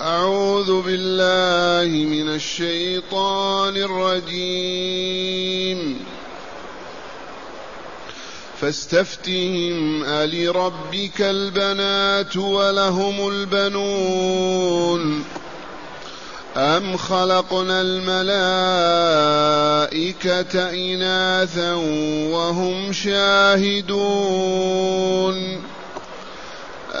أعوذ بالله من الشيطان الرجيم. فاستفتهم ألربك البنات ولهم البنون. أم خلقنا الملائكة إناثا وهم شاهدون؟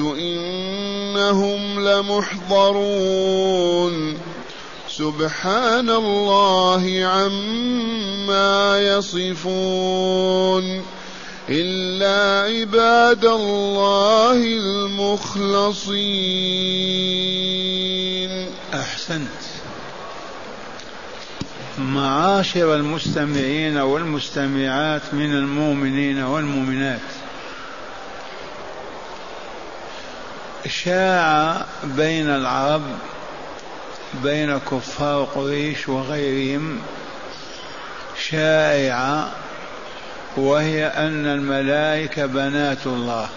إنهم لمحضرون. سبحان الله عما يصفون. إلا عباد الله المخلصين. أحسنت. معاشر المستمعين والمستمعات من المؤمنين والمؤمنات. شاع بين العرب بين كفار قريش وغيرهم شائعة وهي أن الملائكة بنات الله.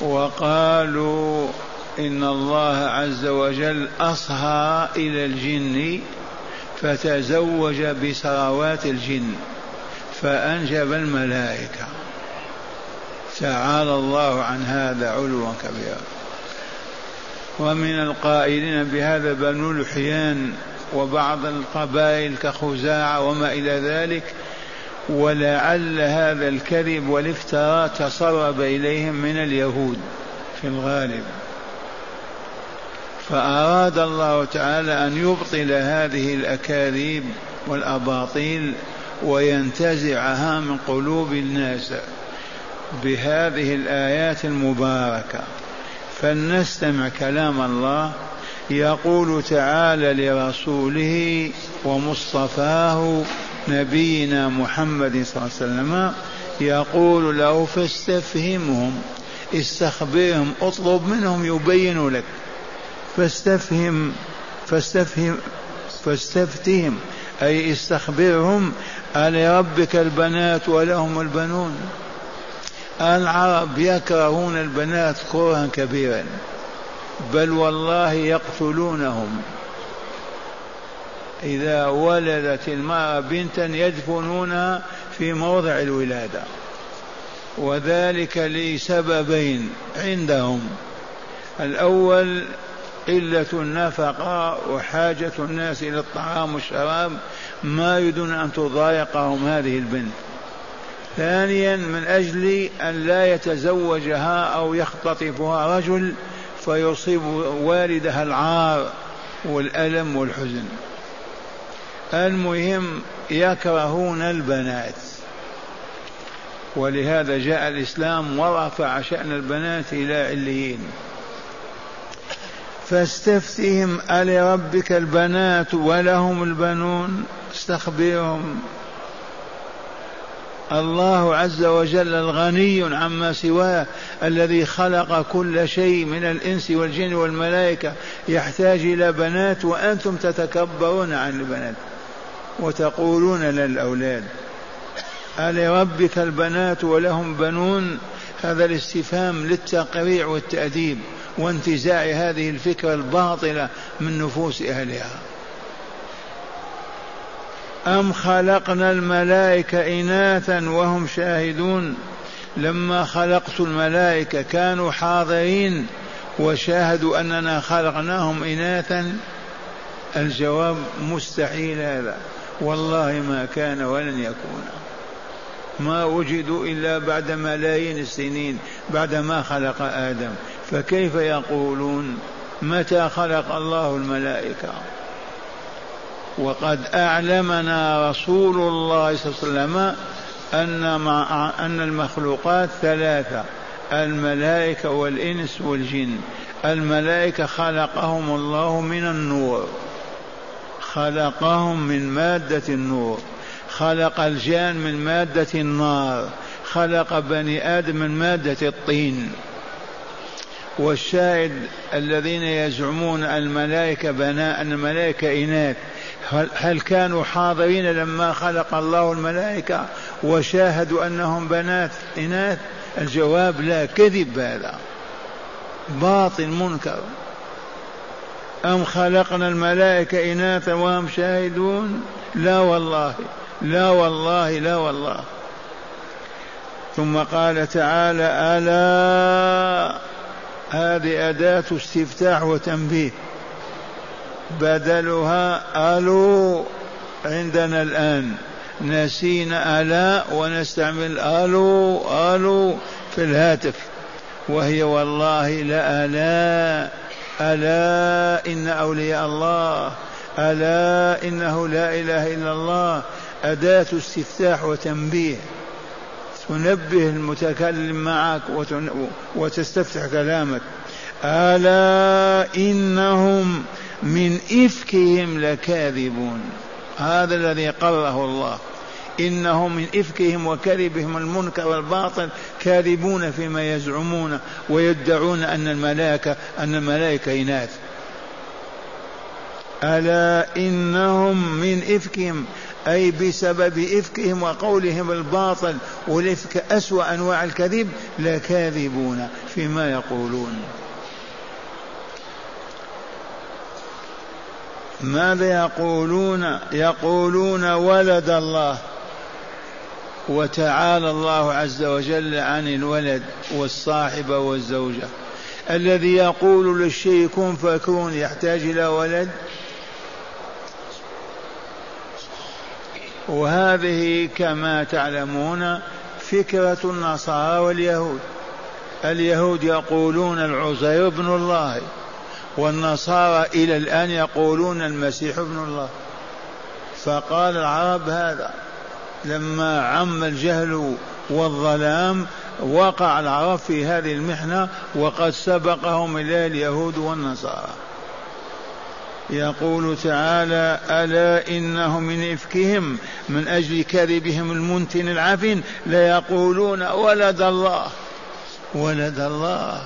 وقالوا إن الله عز وجل أصهى إلى الجن فتزوج بثروات الجن فأنجب الملائكة. تعالى الله عن هذا علوا كبيرا. ومن القائلين بهذا بنو الحيان وبعض القبائل كخزاعة وما إلى ذلك ولعل هذا الكذب والافتراء تسرب إليهم من اليهود في الغالب. فأراد الله تعالى أن يبطل هذه الأكاذيب والأباطيل وينتزعها من قلوب الناس. بهذه الآيات المباركة. فلنستمع كلام الله يقول تعالى لرسوله ومصطفاه نبينا محمد صلى الله عليه وسلم يقول له فاستفهمهم استخبرهم اطلب منهم يبينوا لك. فاستفهم فاستفهم فاستفتهم أي استخبرهم ألربك البنات ولهم البنون. العرب يكرهون البنات كرها كبيرا بل والله يقتلونهم. إذا ولدت المرأة بنتا يدفنونها في موضع الولادة وذلك لسببين عندهم. الأول قلة النفقة وحاجة الناس إلى الطعام والشراب ما يريدون أن تضايقهم هذه البنت. ثانيا من أجل أن لا يتزوجها أو يختطفها رجل فيصيب والدها العار والألم والحزن. المهم يكرهون البنات. ولهذا جاء الإسلام ورفع شأن البنات إلى عليين. فاستفتهم ألربك البنات ولهم البنون؟ استخبرهم. الله عز وجل الغني عما سواه الذي خلق كل شيء من الإنس والجن والملائكة يحتاج إلى بنات وأنتم تتكبرون عن البنات وتقولون للأولاد ألربك البنات ولهم بنون؟ هذا الاستفهام للتقريع والتأديب وانتزاع هذه الفكرة الباطلة من نفوس أهلها. أم خلقنا الملائكة إناثا وهم شاهدون؟ لما خلقت الملائكة كانوا حاضرين وشاهدوا أننا خلقناهم إناثا؟ الجواب مستحيل هذا. والله ما كان ولن يكون. ما وجدوا إلا بعد ملايين السنين بعد ما خلق آدم. فكيف يقولون؟ متى خلق الله الملائكة؟ وقد أعلمنا رسول الله صلى الله عليه وسلم أن مع أن المخلوقات ثلاثة الملائكة والإنس والجن. الملائكة خلقهم الله من النور خلقهم من مادة النور. خلق الجان من مادة النار خلق بني آدم من مادة الطين. والشاهد الذين يزعمون الملائكة بناء الملائكة إناث. هل كانوا حاضرين لما خلق الله الملائكة وشاهدوا أنهم بنات إناث؟ الجواب لا كذب هذا. باطل منكر. أم خلقنا الملائكة إناثا وهم شاهدون؟ لا والله. لا والله لا والله. ثم قال تعالى ألا هذه أداة استفتاح وتنبيه. بدلها ألو عندنا الآن. نسينا ألا ونستعمل ألو ألو في الهاتف. وهي والله لا ألا ألا إن أولياء الله ألا إنه لا إله إلا الله. أداة استفتاح وتنبيه. تنبه المتكلم معك وتستفتح كلامك. ألا إنهم من إفكهم لكاذبون. هذا الذي قرره الله. إنهم من إفكهم وكذبهم المنكر والباطل كاذبون فيما يزعمون ويدعون أن الملائكة أن الملائكة إناث. ألا إنهم من إفكهم أي بسبب إفكهم وقولهم الباطل والإفك أسوأ أنواع الكذب لكاذبون فيما يقولون. ماذا يقولون؟ يقولون ولد الله وتعالى الله عز وجل عن الولد والصاحبة والزوجة. الذي يقول للشيء كن فكون يحتاج إلى ولد؟ وهذه كما تعلمون فكرة النصارى واليهود. اليهود يقولون العزير ابن الله والنصارى إلى الآن يقولون المسيح ابن الله. فقال العرب هذا لما عم الجهل والظلام وقع العرب في هذه المحنة وقد سبقهم إلى اليهود والنصارى. يقول تعالى ألا إنهم من إفكهم من أجل كذبهم المنتن العفن ليقولون ولد الله ولد الله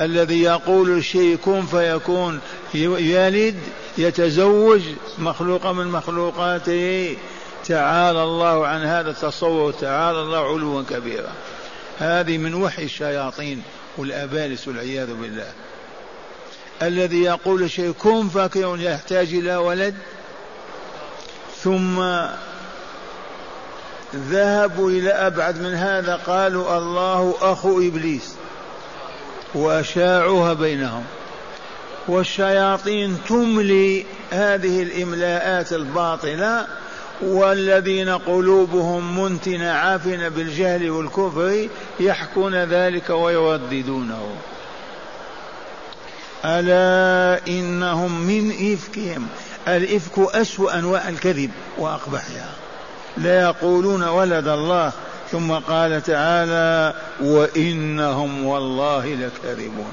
الذي يقول الشيء كن فيكون يلد يتزوج مخلوق من مخلوقاته. تعالى الله عن هذا التصور تعالى الله علوا كبيرا. هذه من وحي الشياطين والأبالس والعياذ بالله. الذي يقول شيء كن فكيون يحتاج إلى ولد. ثم ذهبوا إلى أبعد من هذا قالوا الله أخو إبليس وأشاعوها بينهم. والشياطين تملي هذه الإملاءات الباطلة والذين قلوبهم منتنة عافنة بالجهل والكفر يحكون ذلك ويرددونه. ألا إنهم من إفكهم؟ الإفك أسوأ أنواع الكذب وأقبحها. لا يقولون ولد الله ثم قال تعالى وإنهم والله لكاذبون.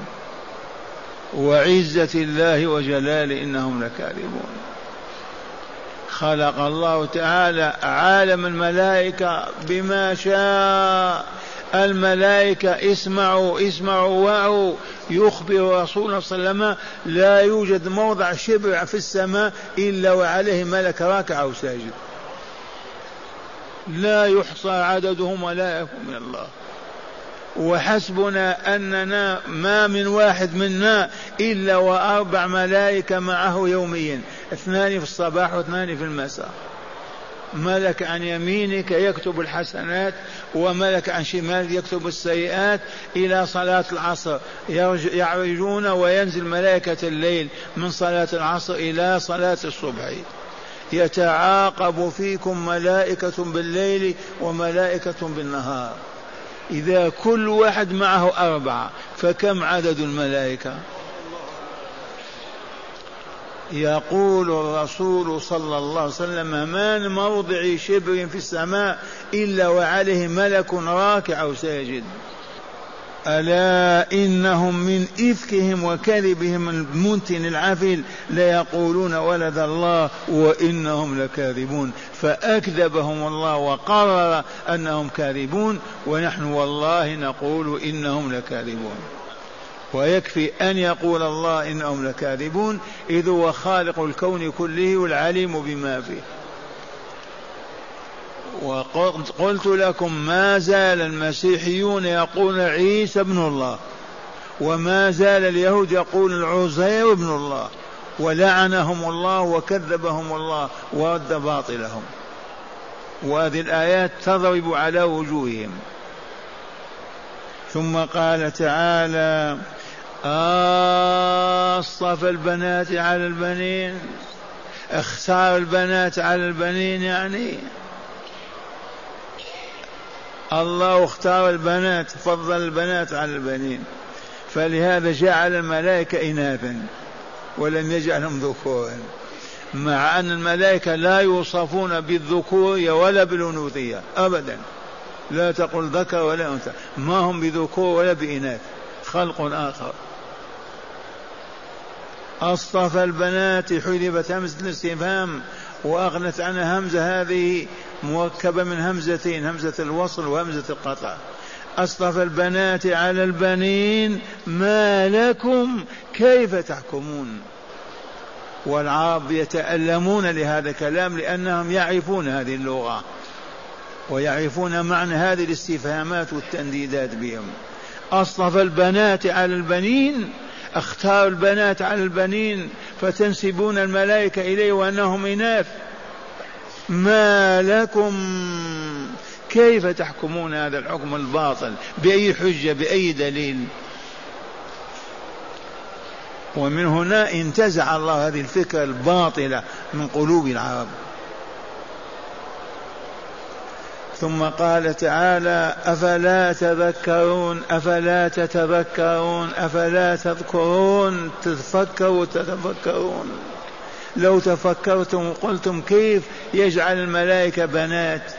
وعزة الله وجلاله إنهم لكاذبون. خلق الله تعالى عالم الملائكة بما شاء. الملائكة اسمعوا اسمعوا وعوا. يخبر رسولنا صلى الله عليه وسلم لا يوجد موضع شبع في السماء إلا وعليه ملك راكع أو ساجد. لا يحصى عددهم ولا يكون من الله. وحسبنا أننا ما من واحد منا إلا وأربع ملائكة معه يوميا اثنان في الصباح واثنان في المساء. ملك عن يمينك يكتب الحسنات وملك عن شمالك يكتب السيئات إلى صلاة العصر. يعرجون وينزل ملائكة الليل من صلاة العصر إلى صلاة الصبح. يتعاقب فيكم ملائكة بالليل وملائكة بالنهار. إذا كل واحد معه أربعة فكم عدد الملائكة؟ يقول الرسول صلى الله عليه وسلم ما من موضع شبر في السماء إلا وعليه ملك راكع أو ساجد. ألا إنهم من إفكهم وكذبهم المنتن العفل ليقولون ولد الله وإنهم لكاذبون. فأكذبهم الله وقرر أنهم كاذبون ونحن والله نقول إنهم لكاذبون. ويكفي أن يقول الله إنهم لكاذبون إذ هو خالق الكون كله والعليم بما فيه. وقلت لكم ما زال المسيحيون يقول عيسى ابن الله وما زال اليهود يقول العزير ابن الله ولعنهم الله وكذبهم الله ورد باطلهم. وهذه الآيات تضرب على وجوههم. ثم قال تعالى أصطفى البنات على البنين اختار البنات على البنين يعني. الله اختار البنات فضل البنات على البنين. فلهذا جعل الملائكة إناثا ولم يجعلهم ذكورا. مع أن الملائكة لا يوصفون بالذكورية ولا بالأنوثية أبدا. لا تقل ذكر ولا أنثى. ما هم بذكور ولا بإناث؟ خلق آخر. أصطفى البنات حذفت همزة الاستفهام وأغنت عنها همزة هذه مركبة من همزتين همزة الوصل وهمزة القطع. أصطفى البنات على البنين ما لكم كيف تحكمون؟ والعرب يتألمون لهذا الكلام لأنهم يعرفون هذه اللغة ويعرفون معنى هذه الاستفهامات والتنديدات بهم. أصطفى البنات على البنين أختار البنات على البنين فتنسبون الملائكة إليه وأنهم إناث. ما لكم؟ كيف تحكمون هذا الحكم الباطل؟ بأي حجة؟ بأي دليل؟ ومن هنا انتزع الله هذه الفكرة الباطلة من قلوب العرب. ثم قال تعالى أفلا تذكرون أفلا تتذكرون أفلا تذكرون تتفكروا تتفكرون لو تفكرتم وقلتم كيف يجعل الملائكة بنات؟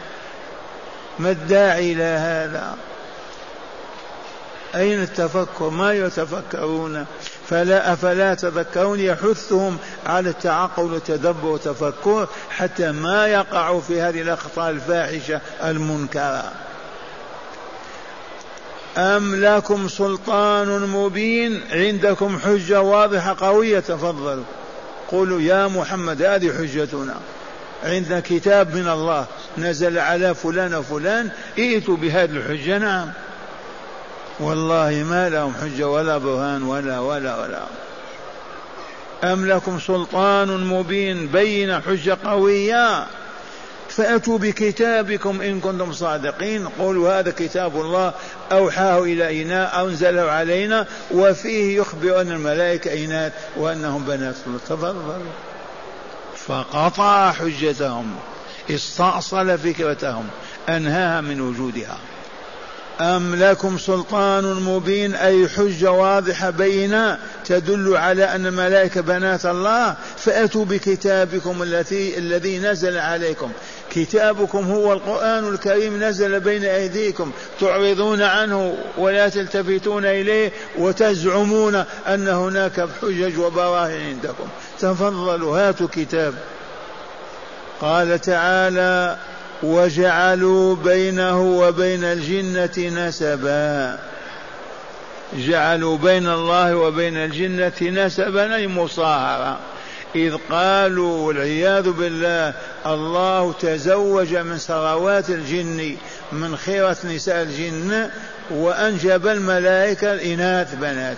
ما الداعي إلى هذا؟ أين التفكر؟ ما يتفكرون. فلا أفلا تذكرون يحثهم على التعقل والتدبر والتفكر حتى ما يقعوا في هذه الأخطاء الفاحشة المنكرة. أم لكم سلطان مبين؟ عندكم حجة واضحة قوية تفضلوا قولوا يا محمد هذه حجتنا. عندنا كتاب من الله نزل على فلان وفلان ائتوا بهذه الحجة. نعم. والله ما لهم حجة ولا برهان ولا ولا ولا. أم لكم سلطان مبين بين حجة قوية؟ فأتوا بكتابكم إن كنتم صادقين. قولوا هذا كتاب الله أوحاه إلينا أو أنزله علينا وفيه يخبر أن الملائكة إناث وأنهم بنات تفضلوا فقطع حجتهم استأصل فكرتهم أنهاها من وجودها. أم لكم سلطان مبين؟ أي حجة واضحة بينة تدل على أن الملائكة بنات الله. فأتوا بكتابكم الذي الذي نزل عليكم. كتابكم هو القرآن الكريم نزل بين أيديكم. تعرضون عنه ولا تلتفتون إليه وتزعمون أن هناك حجج وبراهين عندكم. تفضلوا هاتوا كتاب. قال تعالى وجعلوا بينه وبين الجنة نسبا. جعلوا بين الله وبين الجنة نسبا أي مصاهرة. إذ قالوا والعياذ بالله الله تزوج من ثروات الجن من خيرة نساء الجن وأنجب الملائكة الإناث بنات.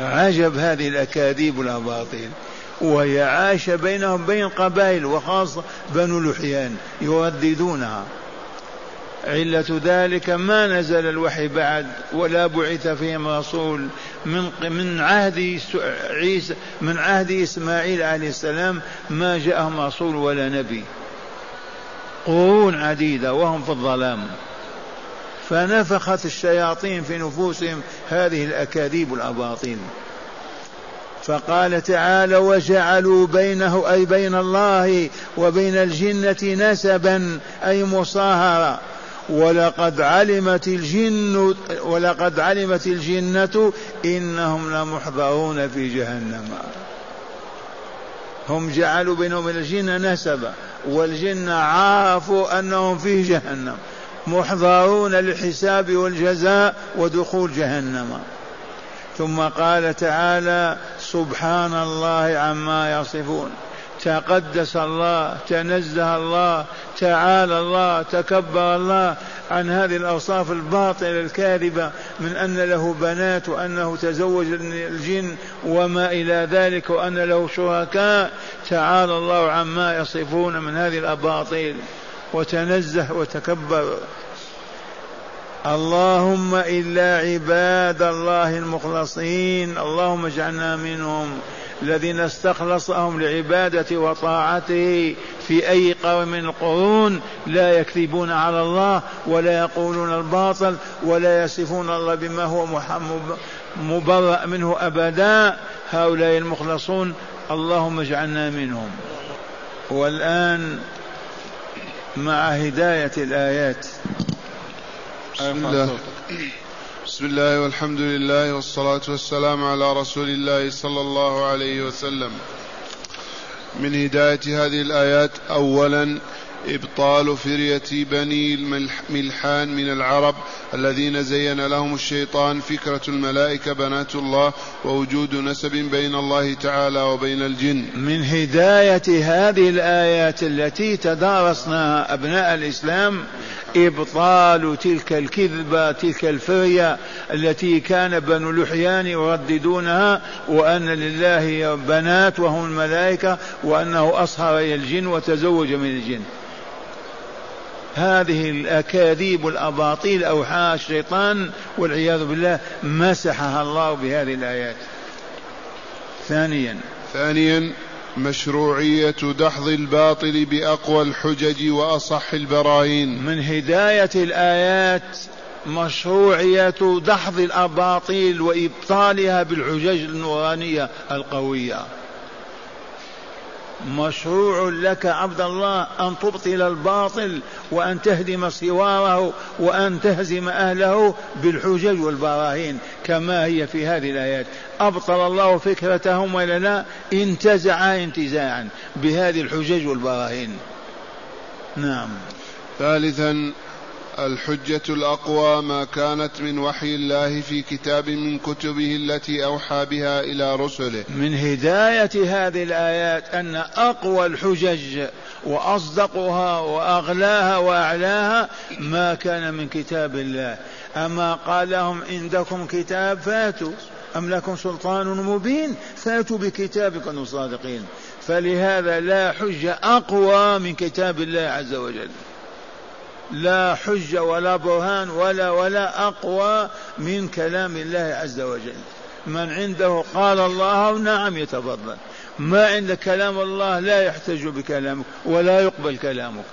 عجب هذه الأكاذيب والأباطيل وهي عايشة بينهم بين قبائل وخاصة بنو لحيان يرددونها علة ذلك ما نزل الوحي بعد ولا بعث فيهم رسول من من عهد عيسى من عهد إسماعيل عليه السلام ما جاءهم رسول ولا نبي. قرون عديدة وهم في الظلام. فنفخت الشياطين في نفوسهم هذه الأكاذيب الأباطيل فقال تعالى وجعلوا بينه أي بين الله وبين الجنة نسبا أي مصاهرة. ولقد علمت الجن ولقد علمت الجنة إنهم لمحضرون في جهنم. هم جعلوا بينهم الجن نسبا والجن عرفوا أنهم في جهنم محضرون للحساب والجزاء ودخول جهنم. ثم قال تعالى سبحان الله عما يصفون. تقدس الله تنزه الله تعالى الله تكبر الله عن هذه الأوصاف الباطلة الكاذبة من أن له بنات وأنه تزوج الجن وما إلى ذلك وأن له شركاء. تعالى الله عما يصفون من هذه الأباطيل. وتنزه وتكبر. اللهم إلا عباد الله المخلصين. اللهم اجعلنا منهم الذين استخلصهم لعبادة وطاعته. في أي قوم من القرون لا يكذبون على الله ولا يقولون الباطل ولا يصفون الله بما هو مبرأ منه أبدا. هؤلاء المخلصون اللهم اجعلنا منهم. والآن مع هداية الآيات. بسم الله. بسم الله والحمد لله والصلاة والسلام على رسول الله صلى الله عليه وسلم. من هداية هذه الآيات أولا إبطال فرية بني الملحان من العرب الذين زين لهم الشيطان فكرة الملائكة بنات الله ووجود نسب بين الله تعالى وبين الجن. من هداية هذه الآيات التي تدارسناها أبناء الإسلام إبطال تلك الكذبة تلك الفرية التي كان بنو لحيان يرددونها وأن لله بنات وهم الملائكة وأنه أصهر إلى الجن وتزوج من الجن. هذه الأكاذيب الأباطيل أوحاها الشيطان والعياذ بالله مسحها الله بهذه الآيات. ثانيا. ثانيا مشروعية دحض الباطل بأقوى الحجج وأصح البراهين. من هداية الآيات مشروعية دحض الأباطيل وإبطالها بالحجج النورانية القوية. مشروع لك عبد الله أن تبطل الباطل وأن تهدم سواره وأن تهزم أهله بالحجج والبراهين كما هي في هذه الآيات. أبطل الله فكرتهم ولا لا انتزع انتزاعا بهذه الحجج والبراهين. نعم. ثالثا الحجة الأقوى ما كانت من وحي الله في كتاب من كتبه التي أوحى بها إلى رسله. من هداية هذه الآيات أن أقوى الحجج وأصدقها وأغلاها وأعلاها ما كان من كتاب الله. أما قال لهم عندكم كتاب فاتوا. أم لكم سلطان مبين؟ فاتوا بكتابكم صادقين فلهذا لا حجة أقوى من كتاب الله عز وجل. لا حجة ولا برهان ولا ولا أقوى من كلام الله عز وجل. من عنده قال الله نعم يتفضل. ما عند كلام الله لا يحتج بكلامك ولا يقبل كلامك.